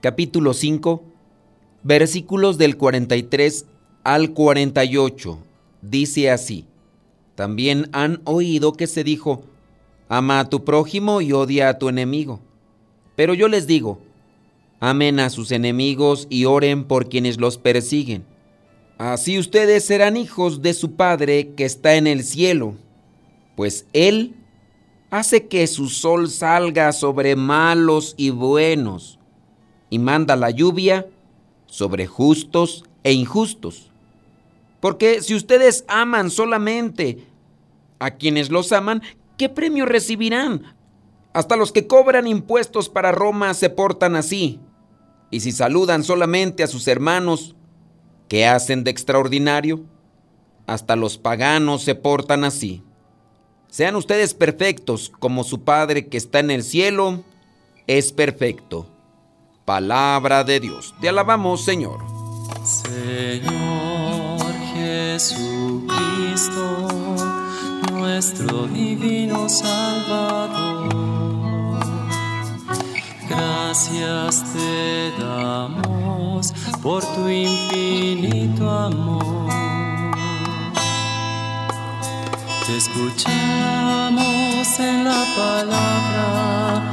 capítulo 5 versículos del 43 al 48. Dice así, también han oído que se dijo, ama a tu prójimo y odia a tu enemigo. Pero yo les digo, amen a sus enemigos y oren por quienes los persiguen. Así ustedes serán hijos de su Padre que está en el cielo, pues Él hace que su sol salga sobre malos y buenos, y manda la lluvia sobre justos e injustos. Porque si ustedes aman solamente a quienes los aman, ¿qué premio recibirán? Hasta los que cobran impuestos para Roma se portan así. Y si saludan solamente a sus hermanos, ¿qué hacen de extraordinario? Hasta los paganos se portan así. Sean ustedes perfectos como su Padre que está en el cielo es perfecto. Palabra de Dios. Te alabamos, Señor. Señor Jesucristo, nuestro divino Salvador. Gracias te damos por tu infinito amor te escuchamos en la palabra,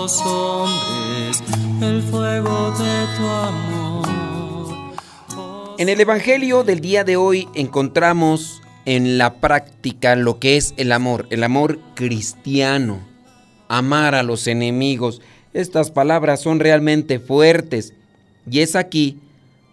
hombres el fuego de tu amor. En el Evangelio del día de hoy encontramos en la práctica lo que es el amor, el amor cristiano, amar a los enemigos. Estas palabras son realmente fuertes y es aquí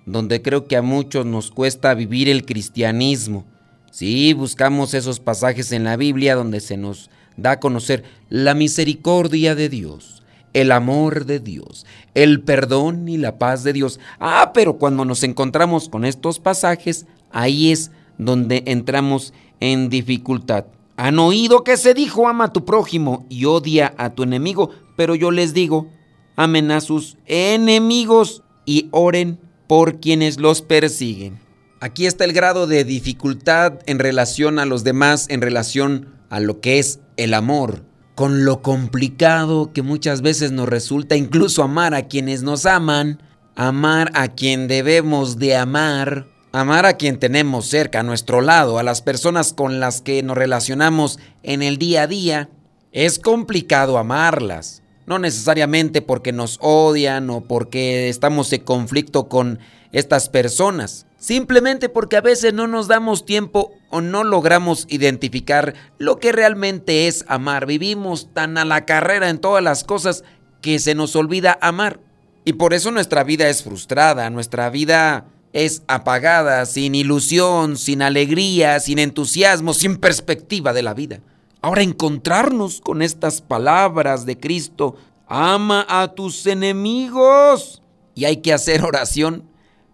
donde creo que a muchos nos cuesta vivir el cristianismo. Sí, buscamos esos pasajes en la Biblia donde se nos da a conocer la misericordia de Dios, el amor de Dios, el perdón y la paz de Dios. Ah, pero cuando nos encontramos con estos pasajes, ahí es donde entramos en dificultad. Han oído que se dijo ama a tu prójimo y odia a tu enemigo, pero yo les digo, amen a sus enemigos y oren por quienes los persiguen. Aquí está el grado de dificultad en relación a los demás, en relación a lo que es el amor, con lo complicado que muchas veces nos resulta incluso amar a quienes nos aman, amar a quien debemos de amar, amar a quien tenemos cerca, a nuestro lado, a las personas con las que nos relacionamos en el día a día. Es complicado amarlas, no necesariamente porque nos odian o porque estamos en conflicto con estas personas, Simplemente porque a veces no nos damos tiempo o no logramos identificar lo que realmente es amar. Vivimos tan a la carrera en todas las cosas que se nos olvida amar. Y por eso nuestra vida es frustrada, nuestra vida es apagada, sin ilusión, sin alegría, sin entusiasmo, sin perspectiva de la vida. Ahora encontrarnos con estas palabras de Cristo, ama a tus enemigos. Y hay que hacer oración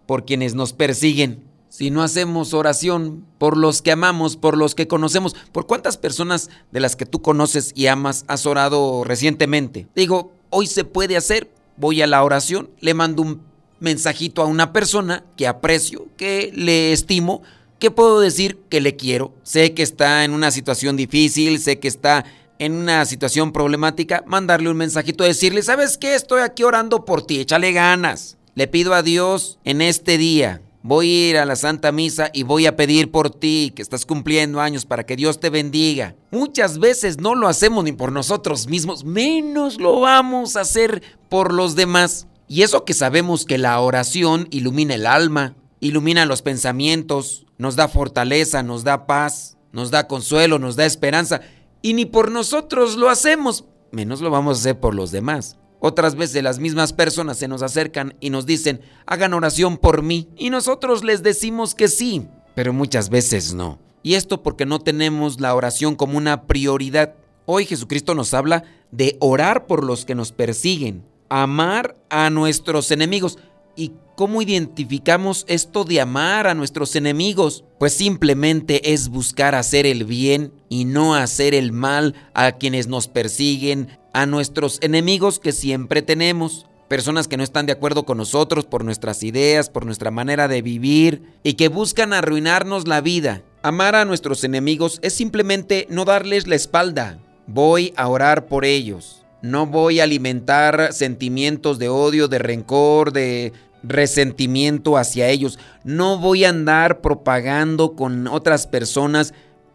por quienes nos persiguen, si no hacemos oración por los que amamos, por los que conocemos, por cuántas personas de las que tú conoces y amas has orado recientemente. Digo, hoy se puede hacer, voy a la oración, le mando un mensajito a una persona que aprecio, que le estimo, que puedo decir que le quiero. Sé que está en una situación difícil, sé que está en una situación problemática, mandarle un mensajito, decirle, ¿sabes qué? Estoy aquí orando por ti, échale ganas. Le pido a Dios en este día voy a ir a la Santa Misa y voy a pedir por ti, que estás cumpliendo años, para que Dios te bendiga. Muchas veces no lo hacemos ni por nosotros mismos, menos lo vamos a hacer por los demás. Y eso que sabemos que la oración ilumina el alma, ilumina los pensamientos, nos da fortaleza, nos da paz, nos da consuelo, nos da esperanza. Y ni por nosotros lo hacemos, menos lo vamos a hacer por los demás. Otras veces las mismas personas se nos acercan y nos dicen, hagan oración por mí. Y nosotros les decimos que sí, pero muchas veces no. Y esto porque no tenemos la oración como una prioridad. Hoy Jesucristo nos habla de orar por los que nos persiguen, amar a nuestros enemigos. ¿Y cómo identificamos esto de amar a nuestros enemigos? Pues simplemente es buscar hacer el bien y no hacer el mal a quienes nos persiguen, a nuestros enemigos que siempre tenemos. Personas que no están de acuerdo con nosotros por nuestras ideas, por nuestra manera de vivir y que buscan arruinarnos la vida. Amar a nuestros enemigos es simplemente no darles la espalda. Voy a orar por ellos. No voy a alimentar sentimientos de odio, de rencor, de resentimiento hacia ellos. No voy a andar propagando con otras personas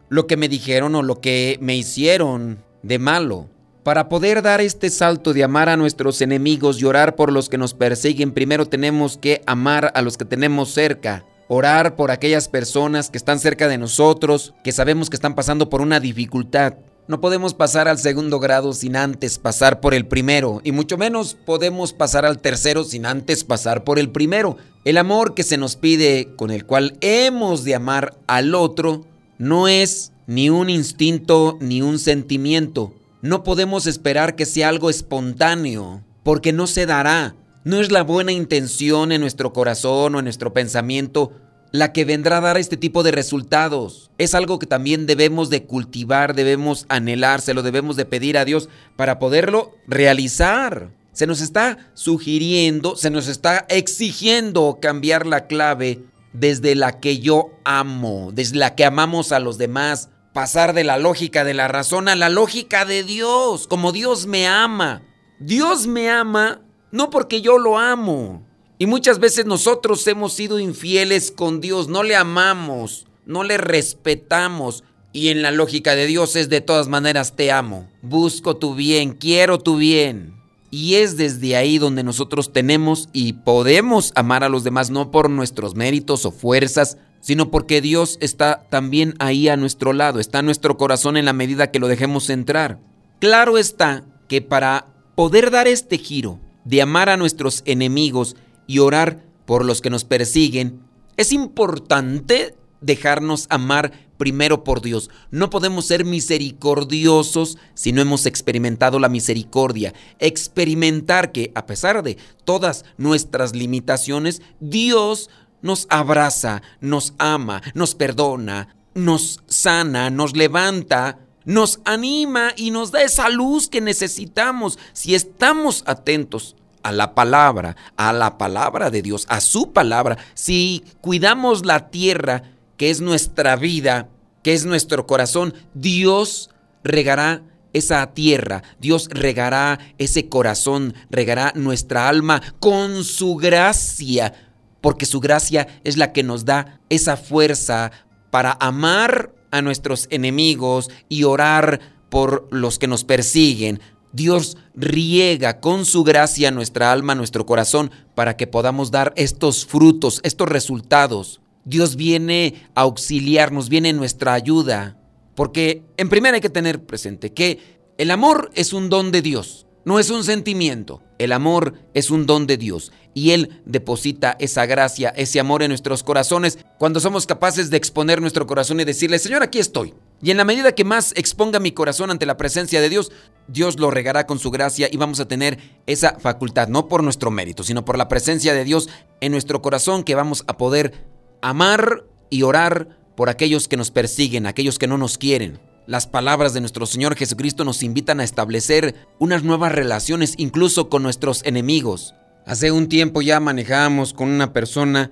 lo que me dijeron o lo que me hicieron de malo. Para poder dar este salto de amar a nuestros enemigos y orar por los que nos persiguen, primero tenemos que amar a los que tenemos cerca. Orar por aquellas personas que están cerca de nosotros, que sabemos que están pasando por una dificultad. No podemos pasar al segundo grado sin antes pasar por el primero, y mucho menos podemos pasar al tercero sin antes pasar por el primero. El amor que se nos pide, con el cual hemos de amar al otro, no es ni un instinto ni un sentimiento. No podemos esperar que sea algo espontáneo, porque no se dará. No es la buena intención en nuestro corazón o en nuestro pensamiento la que vendrá a dar este tipo de resultados. Es algo que también debemos de cultivar, debemos anhelárselo, debemos de pedir a Dios para poderlo realizar. Se nos está sugiriendo, se nos está exigiendo cambiar la clave desde la que yo amo, desde la que amamos a los demás, pasar de la lógica de la razón a la lógica de Dios, como Dios me ama. Dios me ama no porque yo lo amo, y muchas veces nosotros hemos sido infieles con Dios, no le amamos, no le respetamos. Y en la lógica de Dios es de todas maneras te amo, busco tu bien, quiero tu bien. Y es desde ahí donde nosotros tenemos y podemos amar a los demás, no por nuestros méritos o fuerzas, sino porque Dios está también ahí a nuestro lado, está nuestro corazón en la medida que lo dejemos entrar. Claro está que para poder dar este giro de amar a nuestros enemigos y orar por los que nos persiguen, es importante dejarnos amar primero por Dios. No podemos ser misericordiosos si no hemos experimentado la misericordia. Experimentar que a pesar de todas nuestras limitaciones, Dios nos abraza, nos ama, nos perdona, nos sana, nos levanta, nos anima y nos da esa luz que necesitamos si estamos atentos a la palabra, a la palabra de Dios, a su palabra, si cuidamos la tierra, que es nuestra vida, que es nuestro corazón, Dios regará esa tierra, Dios regará ese corazón, regará nuestra alma con su gracia, porque su gracia es la que nos da esa fuerza para amar a nuestros enemigos y orar por los que nos persiguen, Dios riega con su gracia nuestra alma, nuestro corazón, para que podamos dar estos frutos, estos resultados. Dios viene a auxiliarnos, viene en nuestra ayuda. Porque en primer hay que tener presente que el amor es un don de Dios, no es un sentimiento. El amor es un don de Dios y Él deposita esa gracia, ese amor en nuestros corazones cuando somos capaces de exponer nuestro corazón y decirle, Señor, aquí estoy. Y en la medida que más exponga mi corazón ante la presencia de Dios, Dios lo regará con su gracia y vamos a tener esa facultad, no por nuestro mérito, sino por la presencia de Dios en nuestro corazón que vamos a poder amar y orar por aquellos que nos persiguen, aquellos que no nos quieren. Las palabras de nuestro Señor Jesucristo nos invitan a establecer unas nuevas relaciones incluso con nuestros enemigos. Hace un tiempo ya manejamos con una persona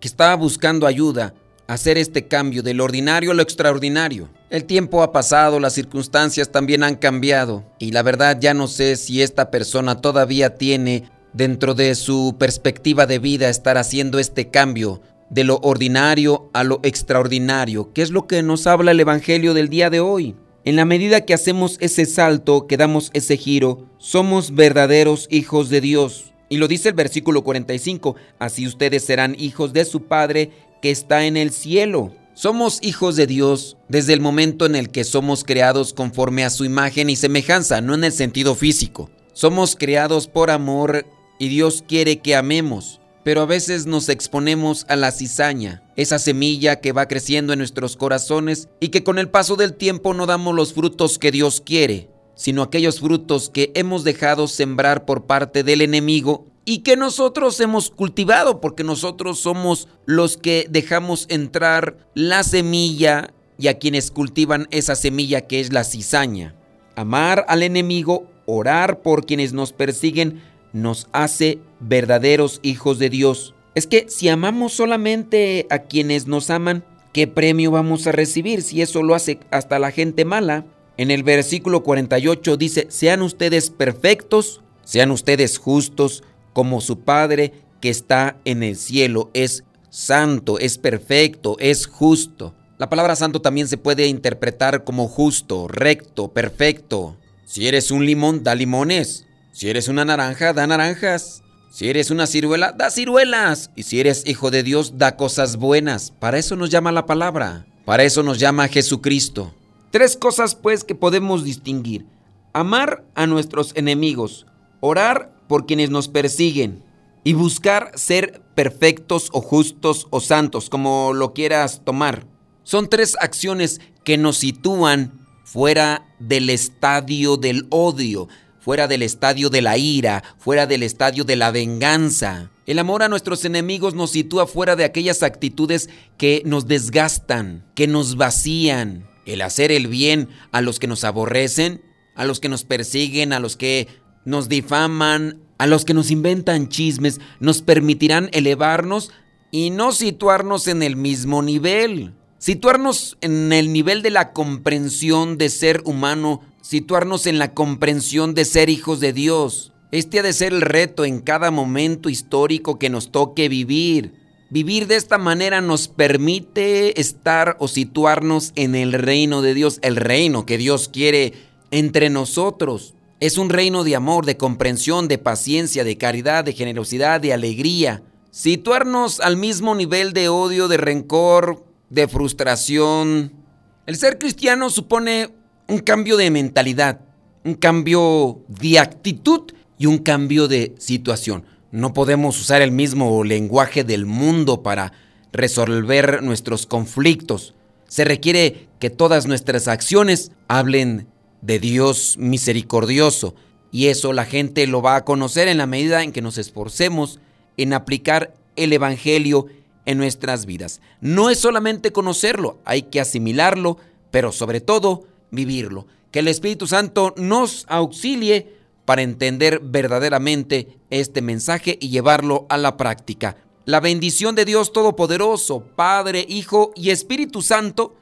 que estaba buscando ayuda a hacer este cambio del ordinario a lo extraordinario. El tiempo ha pasado, las circunstancias también han cambiado y la verdad ya no sé si esta persona todavía tiene dentro de su perspectiva de vida estar haciendo este cambio de lo ordinario a lo extraordinario, que es lo que nos habla el Evangelio del día de hoy. En la medida que hacemos ese salto, que damos ese giro, somos verdaderos hijos de Dios. Y lo dice el versículo 45, así ustedes serán hijos de su Padre que está en el cielo. Somos hijos de Dios desde el momento en el que somos creados conforme a su imagen y semejanza, no en el sentido físico. Somos creados por amor y Dios quiere que amemos pero a veces nos exponemos a la cizaña, esa semilla que va creciendo en nuestros corazones y que con el paso del tiempo no damos los frutos que Dios quiere, sino aquellos frutos que hemos dejado sembrar por parte del enemigo y que nosotros hemos cultivado porque nosotros somos los que dejamos entrar la semilla y a quienes cultivan esa semilla que es la cizaña. Amar al enemigo, orar por quienes nos persiguen, nos hace verdaderos hijos de Dios. Es que si amamos solamente a quienes nos aman, ¿qué premio vamos a recibir si eso lo hace hasta la gente mala? En el versículo 48 dice, sean ustedes perfectos, sean ustedes justos, como su Padre que está en el cielo es santo, es perfecto, es justo. La palabra santo también se puede interpretar como justo, recto, perfecto. Si eres un limón, da limones. Si eres una naranja, da naranjas. Si eres una ciruela, da ciruelas. Y si eres hijo de Dios, da cosas buenas. Para eso nos llama la palabra. Para eso nos llama Jesucristo. Tres cosas pues que podemos distinguir. Amar a nuestros enemigos, orar por quienes nos persiguen y buscar ser perfectos o justos o santos, como lo quieras tomar. Son tres acciones que nos sitúan fuera del estadio del odio, fuera del estadio de la ira, fuera del estadio de la venganza. El amor a nuestros enemigos nos sitúa fuera de aquellas actitudes que nos desgastan, que nos vacían. El hacer el bien a los que nos aborrecen, a los que nos persiguen, a los que nos difaman, a los que nos inventan chismes, nos permitirán elevarnos y no situarnos en el mismo nivel. Situarnos en el nivel de la comprensión de ser humano situarnos en la comprensión de ser hijos de Dios. Este ha de ser el reto en cada momento histórico que nos toque vivir. Vivir de esta manera nos permite estar o situarnos en el reino de Dios, el reino que Dios quiere entre nosotros. Es un reino de amor, de comprensión, de paciencia, de caridad, de generosidad, de alegría. Situarnos al mismo nivel de odio, de rencor, de frustración. El ser cristiano supone un cambio de mentalidad, un cambio de actitud y un cambio de situación. No podemos usar el mismo lenguaje del mundo para resolver nuestros conflictos. Se requiere que todas nuestras acciones hablen de Dios misericordioso y eso la gente lo va a conocer en la medida en que nos esforcemos en aplicar el Evangelio en nuestras vidas. No es solamente conocerlo, hay que asimilarlo, pero sobre todo vivirlo. Que el Espíritu Santo nos auxilie para entender verdaderamente este mensaje y llevarlo a la práctica. La bendición de Dios Todopoderoso, Padre, Hijo y Espíritu Santo,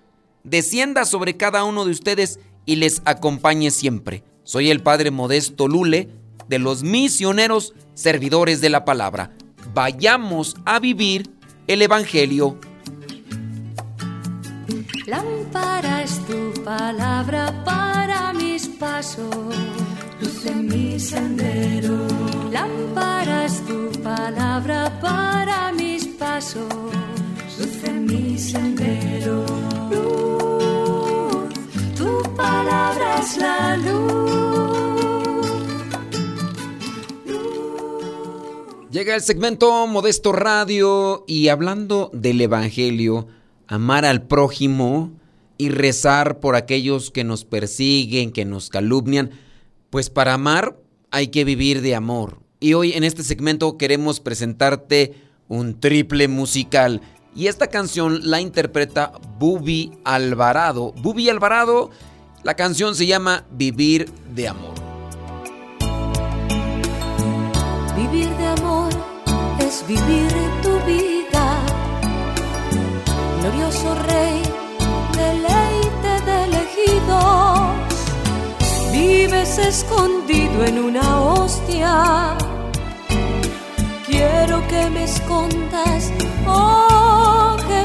descienda sobre cada uno de ustedes y les acompañe siempre. Soy el Padre Modesto Lule de los misioneros servidores de la palabra. Vayamos a vivir el Evangelio. Lámpara es tu palabra para mis pasos, luz en mi sendero. Lámpara es tu palabra para mis pasos, luz en mi sendero. Luz, tu palabra es la luz. Llega el segmento Modesto Radio y hablando del Evangelio, amar al prójimo y rezar por aquellos que nos persiguen, que nos calumnian, pues para amar hay que vivir de amor. Y hoy en este segmento queremos presentarte un triple musical. Y esta canción la interpreta Bubi Alvarado. Bubi Alvarado, la canción se llama Vivir de Amor. Vivir de amor es vivir tu vida glorioso Rey, deleite de elegidos, vives escondido en una hostia. Quiero que me escondas, oh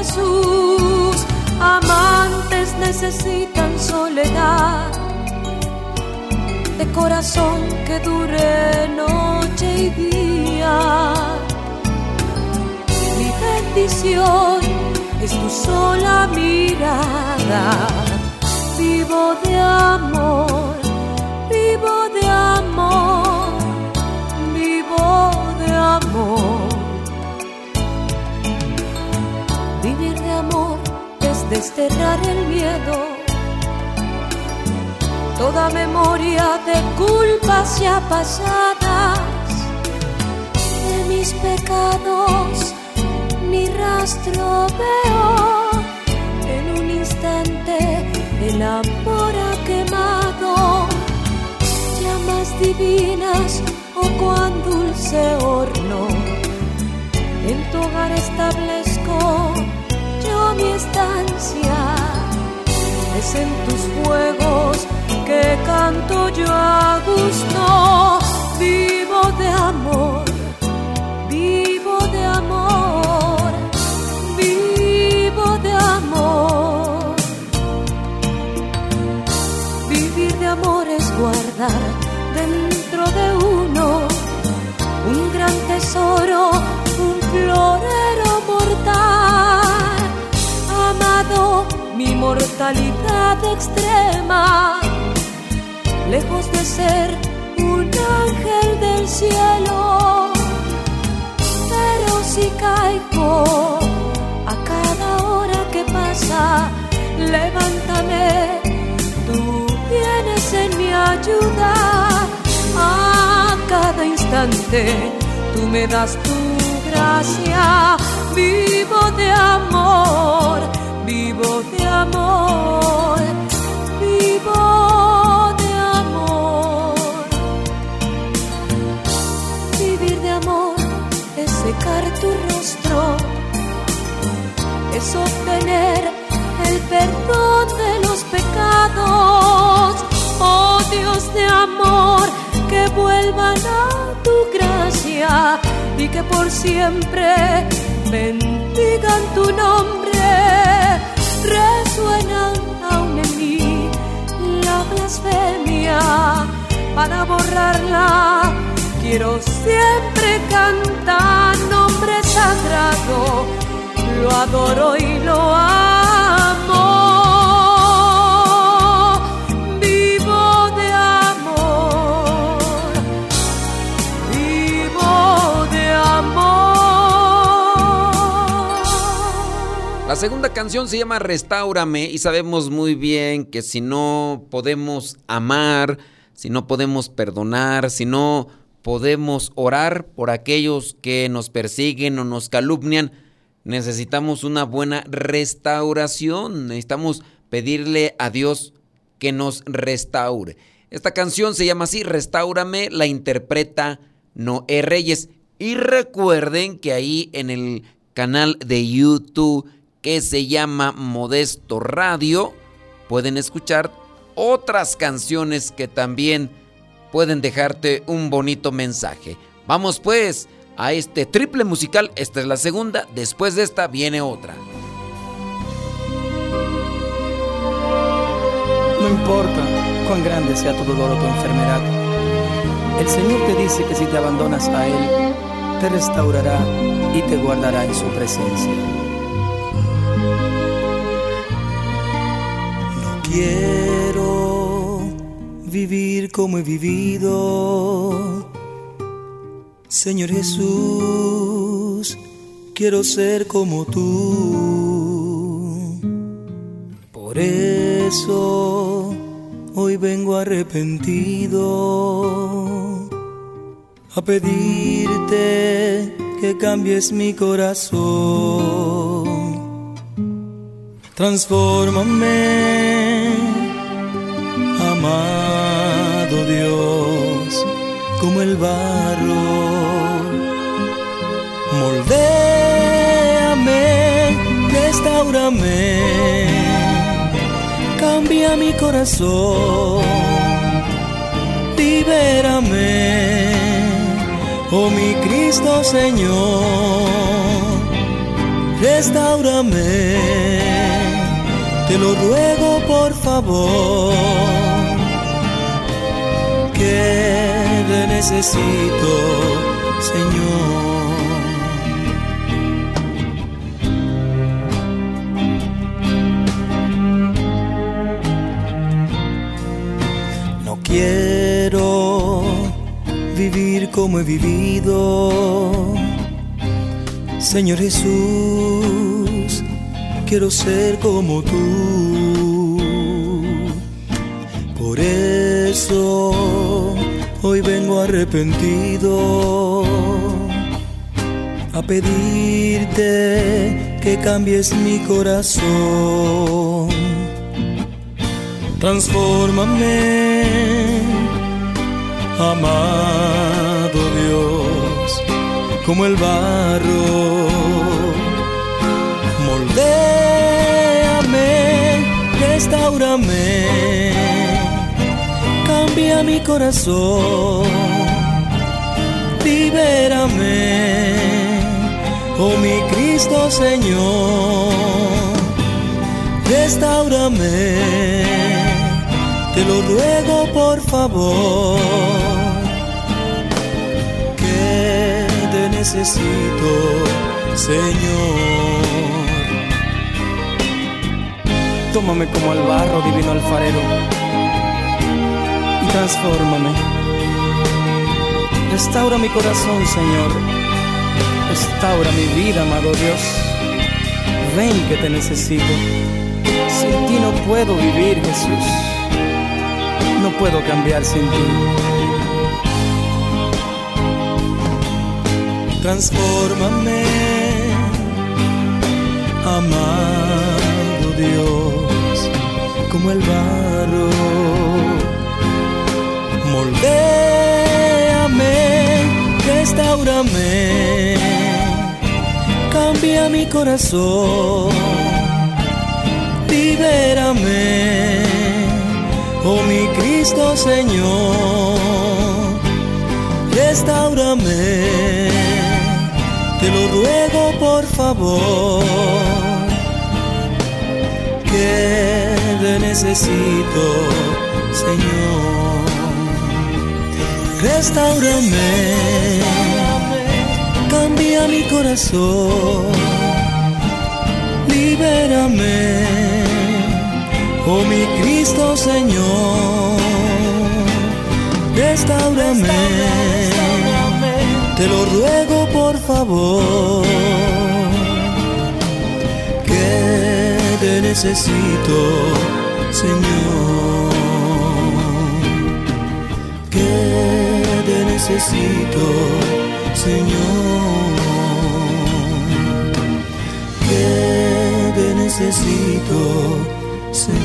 Jesús. Amantes necesitan soledad de corazón que dure noche y día. Mi bendición es tu sola mirada, vivo de amor. Desterrar el miedo. Toda memoria de culpas ya pasadas, de mis pecados, mi rastro veo. En un instante el amor ha quemado llamas divinas o cuán dulce horno. En tu hogar establezco Es en tus fuegos que canto yo a gusto. Mortalidad extrema, lejos de ser un ángel del cielo. Pero si caigo a cada hora que pasa, levántame, tú vienes en mi ayuda. A cada instante tú me das tu gracia. Vivo de amor, vivo de amor, vivo de amor. Vivir de amor es secar tu rostro, es obtener el perdón de los pecados. Oh Dios de amor, que vuelvan a tu gracia y que por siempre bendigan tu nombre. Resuenan aún en mí la blasfemia para borrarla. Quiero siempre cantar nombre sagrado, lo adoro y lo amo. La segunda canción se llama Restáurame y sabemos muy bien que si no podemos amar, si no podemos perdonar, si no podemos orar por aquellos que nos persiguen o nos calumnian, necesitamos una buena restauración, necesitamos pedirle a Dios que nos restaure. Esta canción se llama así, Restáurame, la interpreta Noé Reyes. Y recuerden que ahí en el canal de YouTube que se llama Modesto Radio, pueden escuchar otras canciones que también pueden dejarte un bonito mensaje. Vamos pues a este triple musical, esta es la segunda, después de esta viene otra. No importa cuán grande sea tu dolor o tu enfermedad, el Señor te dice que si te abandonas a Él, te restaurará y te guardará en su presencia. Quiero vivir como he vivido. Señor Jesús, quiero ser como tú. Por eso hoy vengo arrepentido a pedirte que cambies mi corazón. Transfórmame, amado Dios, como el barro. Moldéame, restaurame, cambia mi corazón, libérame, oh mi Cristo Señor, restaurame, te lo ruego por favor, necesito, Señor. No quiero vivir como he vivido, Señor Jesús quiero ser como tú. Por eso hoy vengo arrepentido a pedirte que cambies mi corazón. Transfórmame, amado Dios, como el barro. Moldéame, restaurame, cambia mi corazón, libérame, oh mi Cristo Señor, restaurame, te lo ruego por favor, que te necesito, Señor. Tómame como el barro, divino alfarero, transfórmame. Restaura mi corazón, Señor. Restaura mi vida, amado Dios. Ven que te necesito. Sin ti no puedo vivir, Jesús. No puedo cambiar sin ti. Transfórmame, amado Dios, como el barro. Moldéame, restaurame, cambia mi corazón, libérame, oh mi Cristo Señor, restaurame. Te lo ruego por favor, que te necesito, Señor. Restaurame, cambia mi corazón, libérame, oh mi Cristo Señor. Restaurame. Te lo ruego por favor, que te necesito, Señor, que te necesito, Señor, que te necesito, Señor.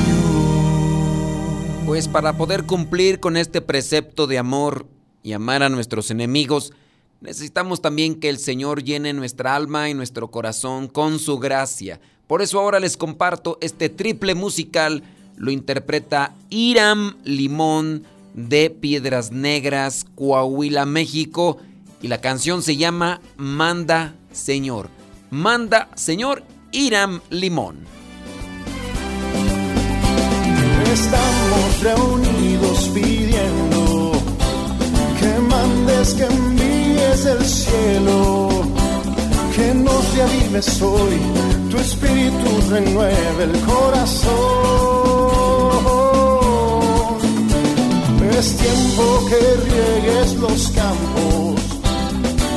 Pues para poder cumplir con este precepto de amor y amar a nuestros enemigos, Necesitamos también que el Señor llene nuestra alma y nuestro corazón con su gracia. Por eso ahora les comparto este triple musical. Lo interpreta Iram Limón de Piedras Negras, Coahuila, México. Y la canción se llama Manda Señor. Manda Señor Iram Limón. Estamos reunidos pidiendo que mandes que envíes el cielo, que nos reavives hoy, tu espíritu renueve el corazón. Es tiempo que riegues los campos,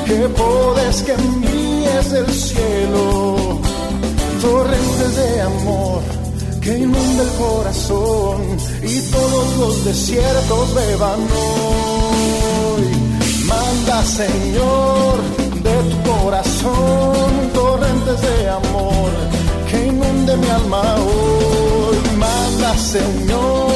que podes que envíes el cielo, torrentes de amor que inunda el corazón y todos los desiertos beban hoy. Manda, Señor, de tu corazón torrentes de amor que inunde mi alma hoy. Manda, Señor,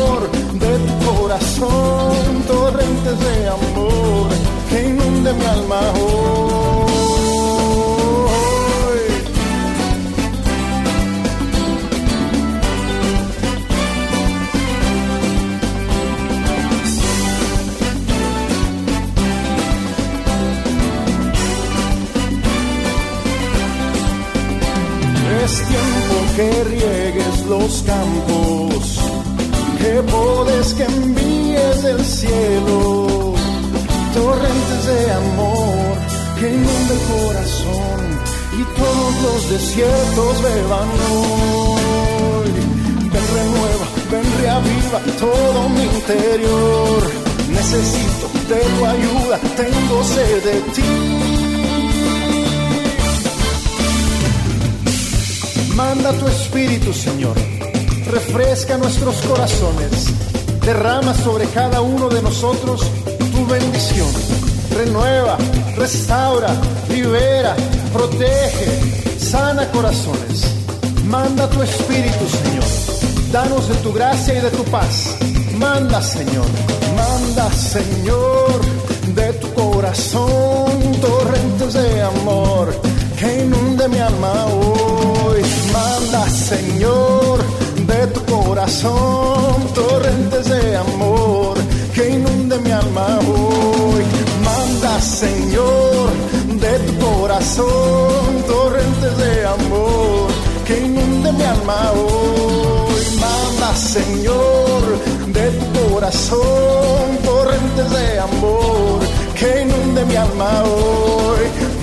corazón torrentes de amor que inunde mi alma hoy. Es tiempo que riegues los campos, que podes que torrentes de amor que inunda el corazón y todos los desiertos beban hoy. Ven renueva, ven reaviva todo mi interior. Necesito de tu ayuda, tengo sed de ti. Manda tu espíritu, Señor. Refresca nuestros corazones. Derrama sobre cada uno de nosotros tu bendición. Renueva, restaura, libera, protege, sana corazones. Manda tu espíritu, Señor. Danos de tu gracia y de tu paz. Manda, Señor. Manda, Señor, de tu corazón torrentes de amor que inunde mi alma hoy. Manda, Señor, de tu corazón corazón, torrentes de amor que inunde mi alma hoy.